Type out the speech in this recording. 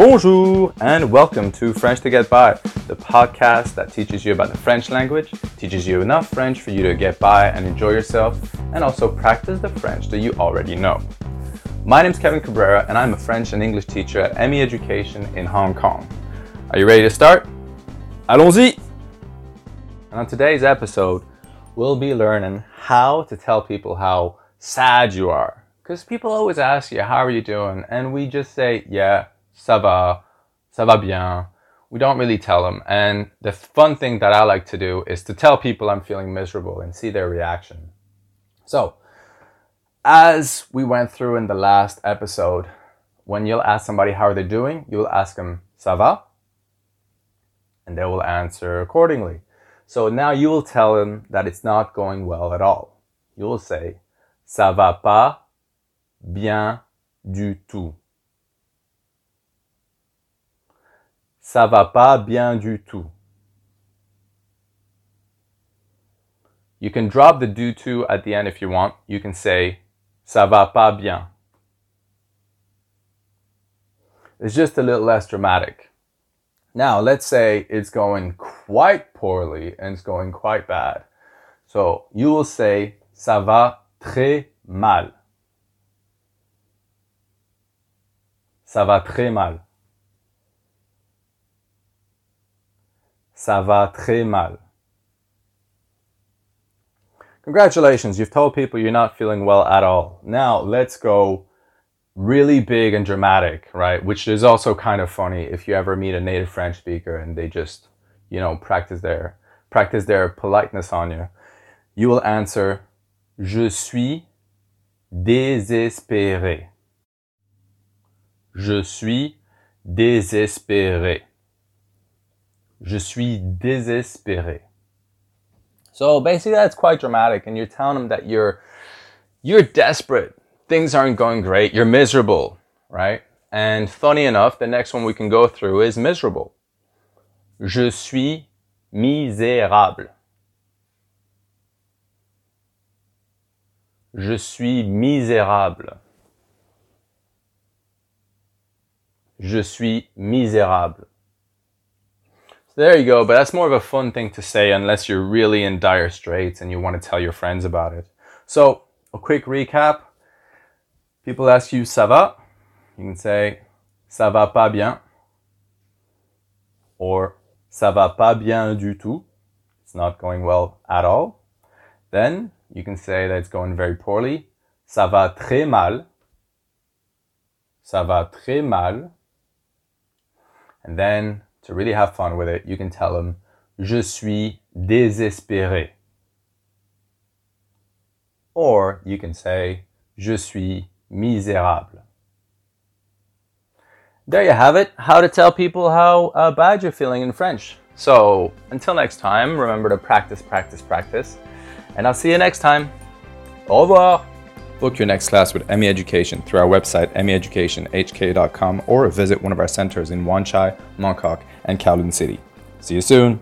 Bonjour and welcome to French to Get By, the podcast that teaches you about the French language, teaches you enough French for you to get by and enjoy yourself, and also practice the French that you already know. My name is Kevin Cabrera and I'm a French and English teacher at ME Education in Hong Kong. Are you ready to start? Allons-y! And on today's episode, we'll be learning how to tell people how sad you are. Because people always ask you, How are you doing? And we just say, Yeah, ça va, ça va bien. We don't really tell them. And the fun thing that I like to do is to tell people I'm feeling miserable and see their reaction. So, as we went through in the last episode, when you'll ask somebody how they're they doing, you'll ask them, Ça va? And they will answer accordingly. So now you will tell them that it's not going well at all. You will say, ça va pas bien du tout. Ça va pas bien du tout. You can drop the do to at the end if you want. You can say, ça va pas bien. It's just a little less dramatic. Now, let's say it's going quite poorly and it's going quite bad. So you will say, ça va très mal. Ça va très mal. Ça va très mal. Congratulations, you've told people you're not feeling well at all. Now let's go really big and dramatic, right? Which is also kind of funny if you ever meet a native French speaker and they just, you know, practice their practice their politeness on you. You will answer Je suis désespéré. Je suis désespéré. Je suis désespéré. So basically that's quite dramatic and you're telling them that you're you're desperate things aren't going great, you're miserable, right? And funny enough, the next one we can go through is miserable. Je suis misérable. Je suis misérable. Je suis misérable. So there you go, but that's more of a fun thing to say unless you're really in dire straits and you want to tell your friends about it. So, a quick recap People ask you, ça va? You can say, ça va pas bien. Or, ça va pas bien du tout. It's not going well at all. Then, you can say that it's going very poorly. Ça va très mal. Ça va très mal. And then, to really have fun with it, you can tell them, je suis désespéré. Or, you can say, je suis misérable. There you have it, how to tell people how uh, bad you're feeling in French. So until next time, remember to practice, practice, practice. And I'll see you next time. Au revoir. Book your next class with ME Education through our website, meeducationhk.com, or visit one of our centers in Wan Chai, Mongkok, and Kowloon City. See you soon.